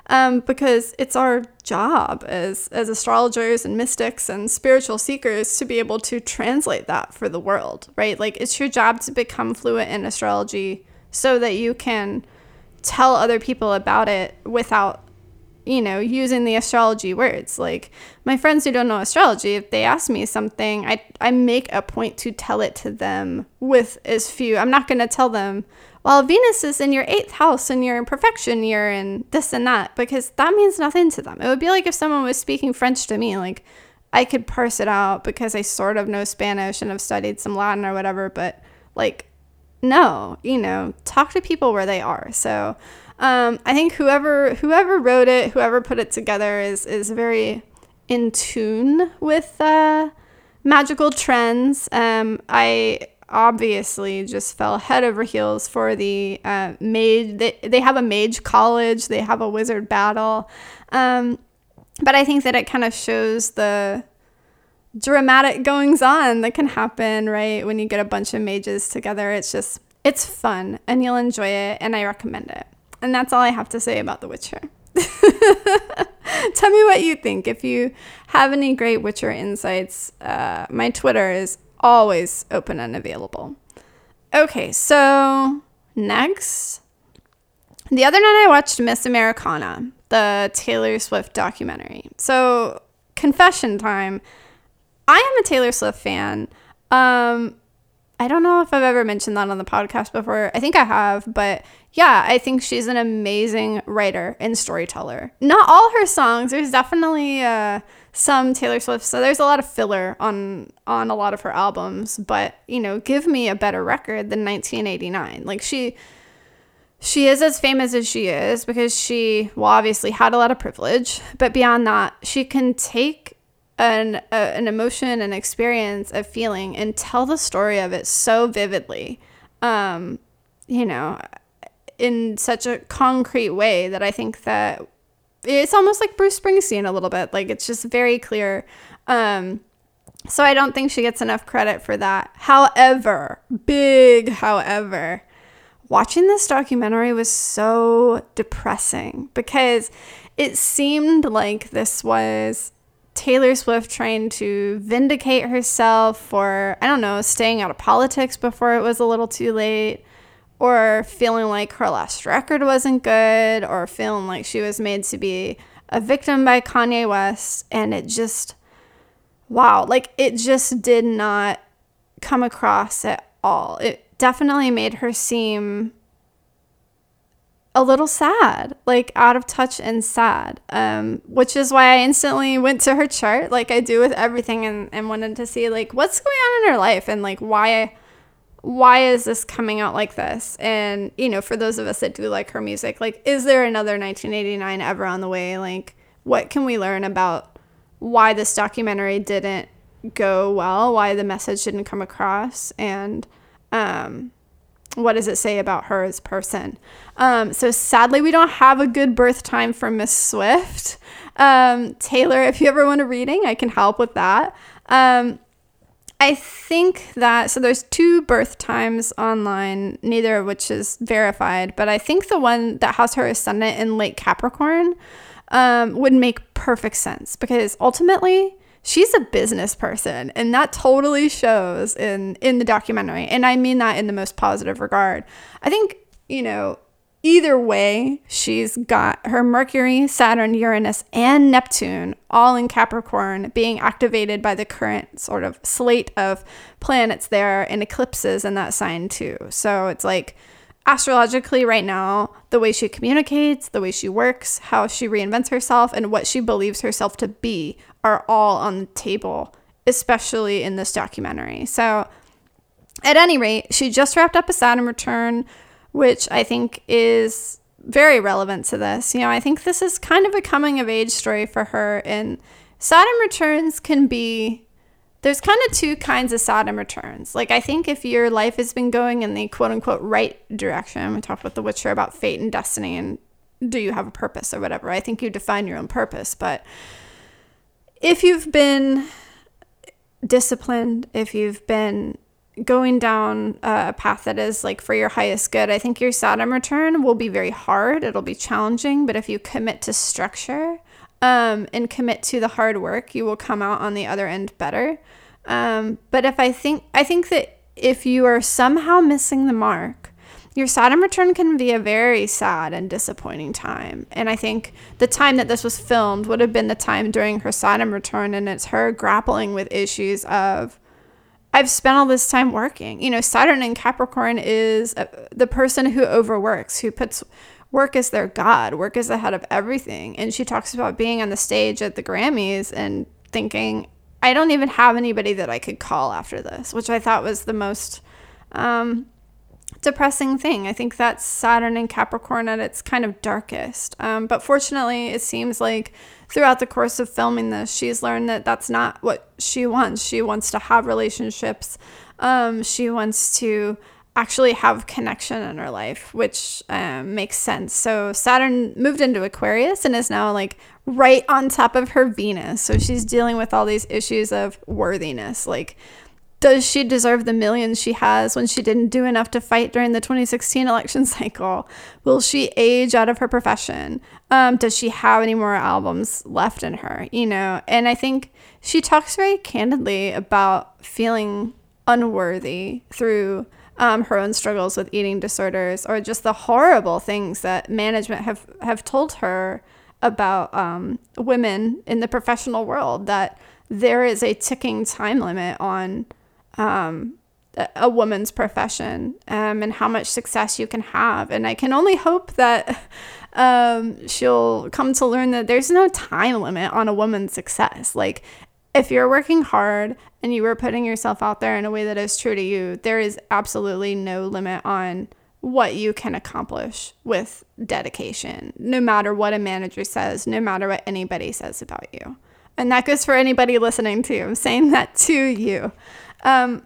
um, because it's our job as, as astrologers and mystics and spiritual seekers to be able to translate that for the world, right? Like it's your job to become fluent in astrology so that you can tell other people about it without you know, using the astrology words. Like my friends who don't know astrology, if they ask me something, I I make a point to tell it to them with as few. I'm not going to tell them, well, Venus is in your eighth house and you're in profection year and this and that because that means nothing to them. It would be like if someone was speaking French to me, like I could parse it out because I sort of know Spanish and have studied some Latin or whatever, but like no, you know, talk to people where they are. So um, I think whoever whoever wrote it, whoever put it together, is is very in tune with uh, magical trends. Um, I obviously just fell head over heels for the uh, mage. They, they have a mage college. They have a wizard battle. Um, but I think that it kind of shows the dramatic goings on that can happen, right? When you get a bunch of mages together, it's just, it's fun and you'll enjoy it and I recommend it. And that's all I have to say about The Witcher. *laughs* Tell me what you think. If you have any great Witcher insights, uh, my Twitter is always open and available. Okay, so next. The other night I watched Miss Americana, the Taylor Swift documentary. So, confession time. I am a Taylor Swift fan. Um, I don't know if I've ever mentioned that on the podcast before. I think I have, but yeah, I think she's an amazing writer and storyteller. Not all her songs. There's definitely uh, some Taylor Swift. So there's a lot of filler on on a lot of her albums. But you know, give me a better record than 1989. Like she she is as famous as she is because she well obviously had a lot of privilege. But beyond that, she can take an a, an emotion and experience a feeling and tell the story of it so vividly. Um, you know, in such a concrete way that I think that it's almost like Bruce Springsteen a little bit. Like it's just very clear. Um, so I don't think she gets enough credit for that. However, big however, watching this documentary was so depressing because it seemed like this was Taylor Swift trying to vindicate herself for, I don't know, staying out of politics before it was a little too late, or feeling like her last record wasn't good, or feeling like she was made to be a victim by Kanye West. And it just, wow, like it just did not come across at all. It definitely made her seem a little sad, like out of touch and sad, um, which is why I instantly went to her chart, like I do with everything, and, and wanted to see like what's going on in her life and like why why is this coming out like this? And you know, for those of us that do like her music, like is there another 1989 ever on the way? Like, what can we learn about why this documentary didn't go well? Why the message didn't come across? And um, what does it say about her as person? Um, so sadly, we don't have a good birth time for Miss Swift. Um, Taylor, if you ever want a reading, I can help with that. Um, I think that so there's two birth times online, neither of which is verified, but I think the one that has her ascendant in late Capricorn um, would make perfect sense because ultimately she's a business person and that totally shows in in the documentary. And i mean that in the most positive regard. I think you know either way she's got her mercury saturn uranus and neptune all in capricorn being activated by the current sort of slate of planets there and eclipses in that sign too. So it's like astrologically right now the way she communicates the way she works how she reinvents herself and what she believes herself to be are all on the table, especially in this documentary. So, at any rate, she just wrapped up a Saturn return, which I think is very relevant to this. You know, I think this is kind of a coming of age story for her. And Saturn returns can be there's kind of two kinds of Saturn returns. Like, I think if your life has been going in the quote unquote right direction, we talked with The Witcher about fate and destiny and do you have a purpose or whatever. I think you define your own purpose. But if you've been disciplined, if you've been going down a path that is like for your highest good, I think your Saturn return will be very hard. It'll be challenging, but if you commit to structure um, and commit to the hard work, you will come out on the other end better. Um, but if I think, I think that if you are somehow missing the mark, your Saturn return can be a very sad and disappointing time. And I think the time that this was filmed would have been the time during her Saturn return, and it's her grappling with issues of, I've spent all this time working. You know, Saturn in Capricorn is a, the person who overworks, who puts work is their God, work is the head of everything. And she talks about being on the stage at the Grammys and thinking, I don't even have anybody that I could call after this, which I thought was the most. Um, depressing thing. I think that's Saturn and Capricorn at its kind of darkest. Um, but fortunately, it seems like throughout the course of filming this, she's learned that that's not what she wants. She wants to have relationships. Um, she wants to actually have connection in her life, which um, makes sense. So Saturn moved into Aquarius and is now like right on top of her Venus. So she's dealing with all these issues of worthiness, like does she deserve the millions she has when she didn't do enough to fight during the 2016 election *laughs* cycle? Will she age out of her profession? Um, does she have any more albums left in her? You know, and I think she talks very candidly about feeling unworthy through um, her own struggles with eating disorders or just the horrible things that management have, have told her about um, women in the professional world that there is a ticking time limit on um, a woman's profession um, and how much success you can have. And I can only hope that *laughs* um, she'll come to learn that there's no time limit on a woman's success. Like, if you're working hard and you are putting yourself out there in a way that is true to you, there is absolutely no limit on what you can accomplish with dedication, no matter what a manager says, no matter what anybody says about you. And that goes for anybody listening to. I'm saying that to you. Um,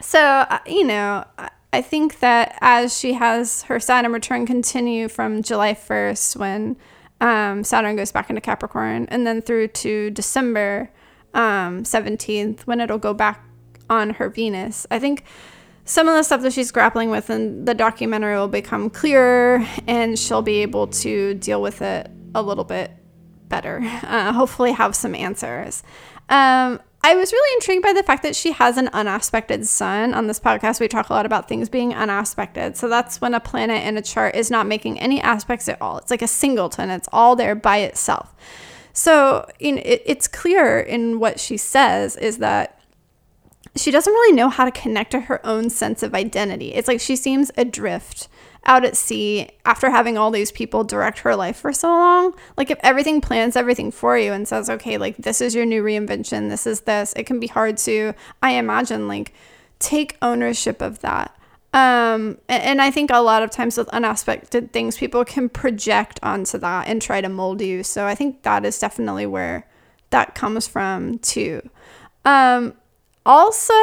so, uh, you know, I think that as she has her Saturn return continue from July 1st, when um, Saturn goes back into Capricorn, and then through to December um, 17th when it'll go back on her Venus. I think some of the stuff that she's grappling with in the documentary will become clearer and she'll be able to deal with it a little bit better. *laughs* Uh, hopefully, have some answers. Um, I was really intrigued by the fact that she has an unaspected sun. On this podcast, we talk a lot about things being unaspected. So that's when a planet in a chart is not making any aspects at all. It's like a singleton, it's all there by itself. So it, it's clear in what she says is that she doesn't really know how to connect to her own sense of identity. It's like she seems adrift out at sea after having all these people direct her life for so long. Like if everything plans everything for you and says, okay, like this is your new reinvention, this is this, it can be hard to, I imagine, like take ownership of that. Um, and, I think a lot of times with unaspected things, people can project onto that and try to mold you. So I think that is definitely where that comes from too. Um, also,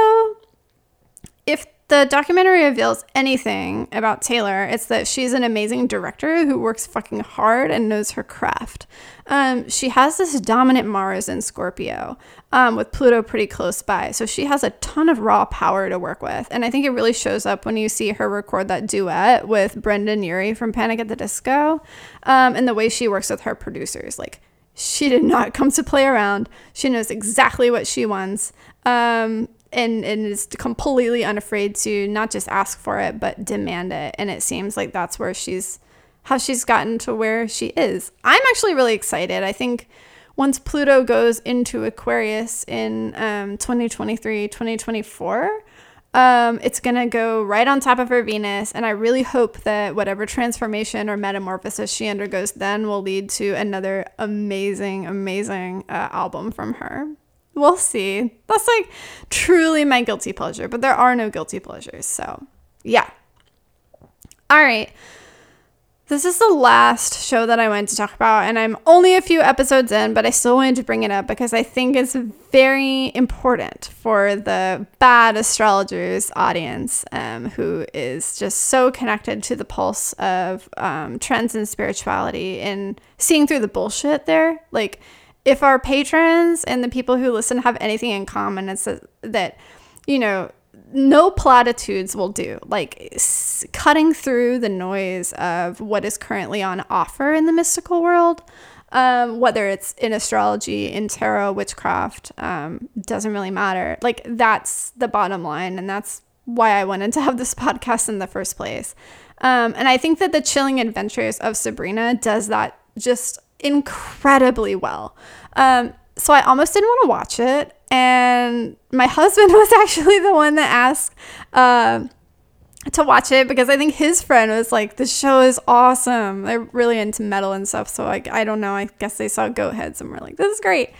if the documentary reveals anything about Taylor, it's that she's an amazing director who works fucking hard and knows her craft. Um, she has this dominant Mars in Scorpio, um, with Pluto pretty close by. So she has a ton of raw power to work with. And I think it really shows up when you see her record that duet with Brendon Urie from Panic at the Disco um, and the way she works with her producers. Like, she did not come to play around. She knows exactly what she wants. Um, and, and is completely unafraid to not just ask for it but demand it and it seems like that's where she's how she's gotten to where she is i'm actually really excited i think once pluto goes into aquarius in um, 2023 2024 um, it's going to go right on top of her Venus. And I really hope that whatever transformation or metamorphosis she undergoes then will lead to another amazing, amazing uh, album from her. We'll see. That's like truly my guilty pleasure, but there are no guilty pleasures. So, yeah. All right. This is the last show that I wanted to talk about, and I'm only a few episodes in, but I still wanted to bring it up because I think it's very important for the bad astrologers audience um, who is just so connected to the pulse of um, trends and spirituality and seeing through the bullshit there. Like, if our patrons and the people who listen have anything in common, it's that, that you know, no platitudes will do. Like s- cutting through the noise of what is currently on offer in the mystical world, um, whether it's in astrology, in tarot, witchcraft, um, doesn't really matter. Like that's the bottom line, and that's why I wanted to have this *laughs* podcast in the first place. Um, and I think that the Chilling Adventures of Sabrina does that just incredibly well. Um, so I almost didn't want to watch it. And my *laughs* husband was actually the one that asked uh, to watch it because I think his friend was like, the show is awesome. They're really into metal and stuff. So like, I don't know. I guess they saw Goat Heads and were like, this is great.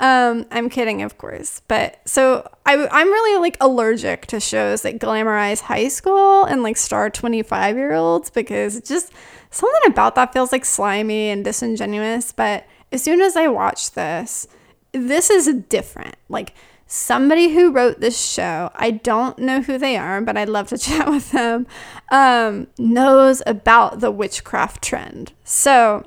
Um, I'm kidding, of course. But so I, I'm really like allergic to shows that glamorize high school and like star 25 year olds because just something about that feels like slimy and disingenuous. But as soon as I watch this, this is different. Like somebody who wrote this show, I don't know who they are, but I'd love to *laughs* chat with them, um, knows about the witchcraft trend. So,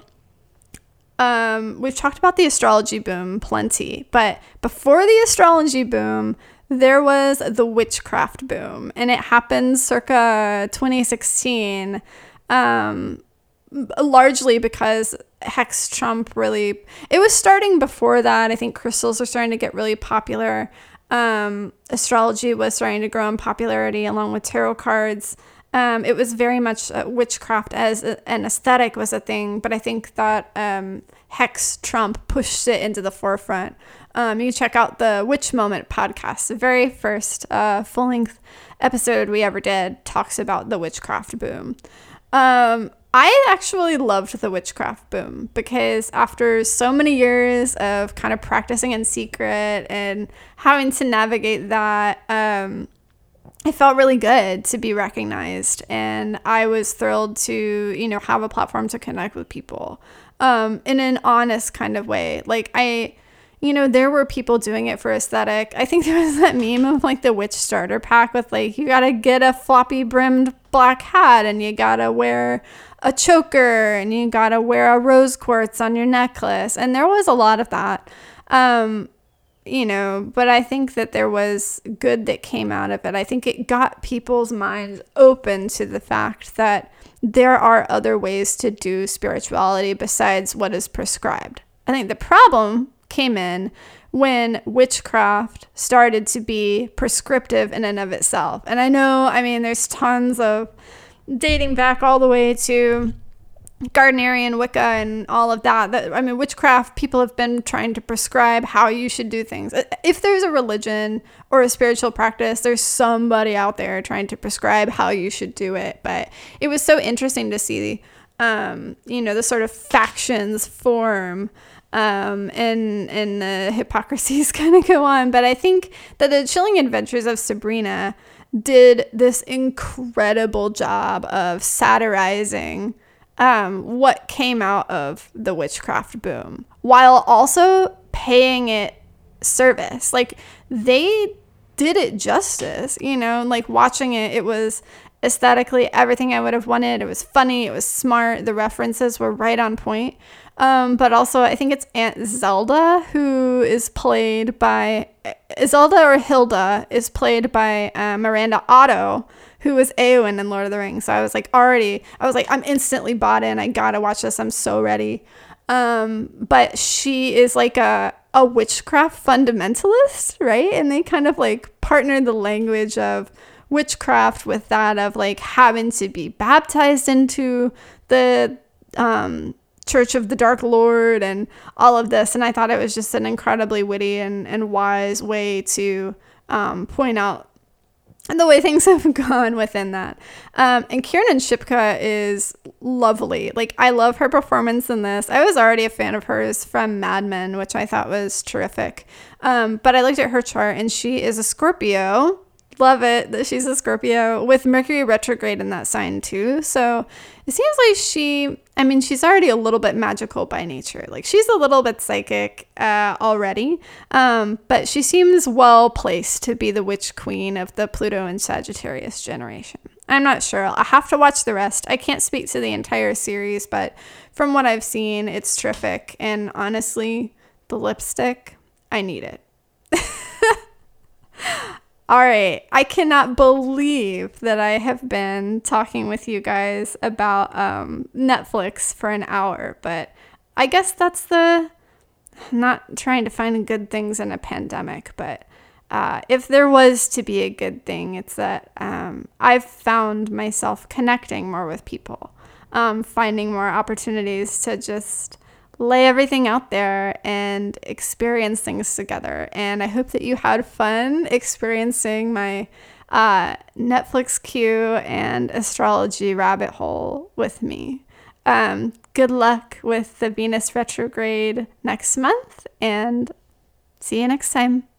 um, we've talked about the astrology boom plenty, but before the astrology boom, there was the witchcraft boom, and it happened circa 2016. Um, largely because hex trump really it was starting before that. I think crystals were starting to get really popular. Um, astrology was starting to grow in popularity along with tarot cards. Um, it was very much uh, witchcraft as a, an aesthetic was a thing but i think that um, hex trump pushed it into the forefront. Um, you check out the witch moment podcast. The very first uh, full-length episode we ever did talks about the witchcraft boom. Um, I actually loved the witchcraft boom because after so many years of kind of practicing in secret and having to navigate that, um, it felt really good to be recognized. And I was thrilled to, you know, have a platform to connect with people um, in an honest kind of way. Like, I you know, there were people doing it for aesthetic. I think *laughs* there was that meme of like the witch starter pack with like, you gotta get a floppy brimmed black hat and you gotta wear a choker and you got to wear a rose quartz on your necklace. And there was a lot of that. Um, you know, but I think that there was good that came out of it. I think it got people's minds open to the fact that there are other ways to do spirituality besides what is prescribed. I think the problem came in when witchcraft started to be prescriptive in and of itself. And I know, I mean, there's tons of dating back all the way to Gardnerian Wicca and all of that. That I mean, witchcraft. People have been trying to prescribe how you should do things. If there's a religion or a spiritual practice, there's somebody out there trying to prescribe how you should do it. But it was so interesting to see, um, you know, the sort of factions form. Um, and and the *laughs* hypocrisies *laughs* kind of go on, but I think that the chilling adventures of Sabrina did this incredible job of satirizing um, what came out of the witchcraft boom while also paying it service. Like they did it justice, you know, like watching it, it was aesthetically everything I would have wanted. It was funny, it was smart, the references were right on point. Um, but also, I think it's Aunt Zelda who is played by Zelda or Hilda is played by uh, Miranda Otto, who was Éowyn in Lord of the Rings. So I was like already, I was like, I'm instantly bought in. I gotta watch this. I'm so ready. Um, but she is like a a witchcraft fundamentalist, right? And they kind of like partner the language of witchcraft with that of like having to be baptized into the um Church of the Dark Lord and all of this. And I thought it was just an incredibly witty and, and wise way to um, point out the way things *laughs* have gone within that. Um, and Kiernan Shipka is lovely. Like, I love her performance in this. I was already a fan of hers from Mad Men, which I thought was terrific. Um, but I looked at her chart and she is a Scorpio love it that she's a Scorpio with Mercury retrograde in that sign too. So it seems like she, I mean, she's already a little bit magical by nature. Like she's a little bit psychic uh, already, um, but she seems well placed to be the witch queen of the Pluto and Sagittarius generation. I'm not sure. I'll have to watch the rest. I can't speak to the entire series, but from what I've seen, it's terrific. And honestly, the lipstick, I need it. *laughs* All right. I cannot believe that I have been talking with you guys about um, Netflix for an hour, but I guess that's the not trying to find good things in a pandemic, but uh, if there was to be a good thing, it's that um, I've found myself connecting more with people, um, finding more opportunities to just lay everything out there and experience things together. And I hope that you had fun experiencing my uh, Netflix queue and astrology rabbit hole with me. Um, good luck with the Venus retrograde next month and see you next time.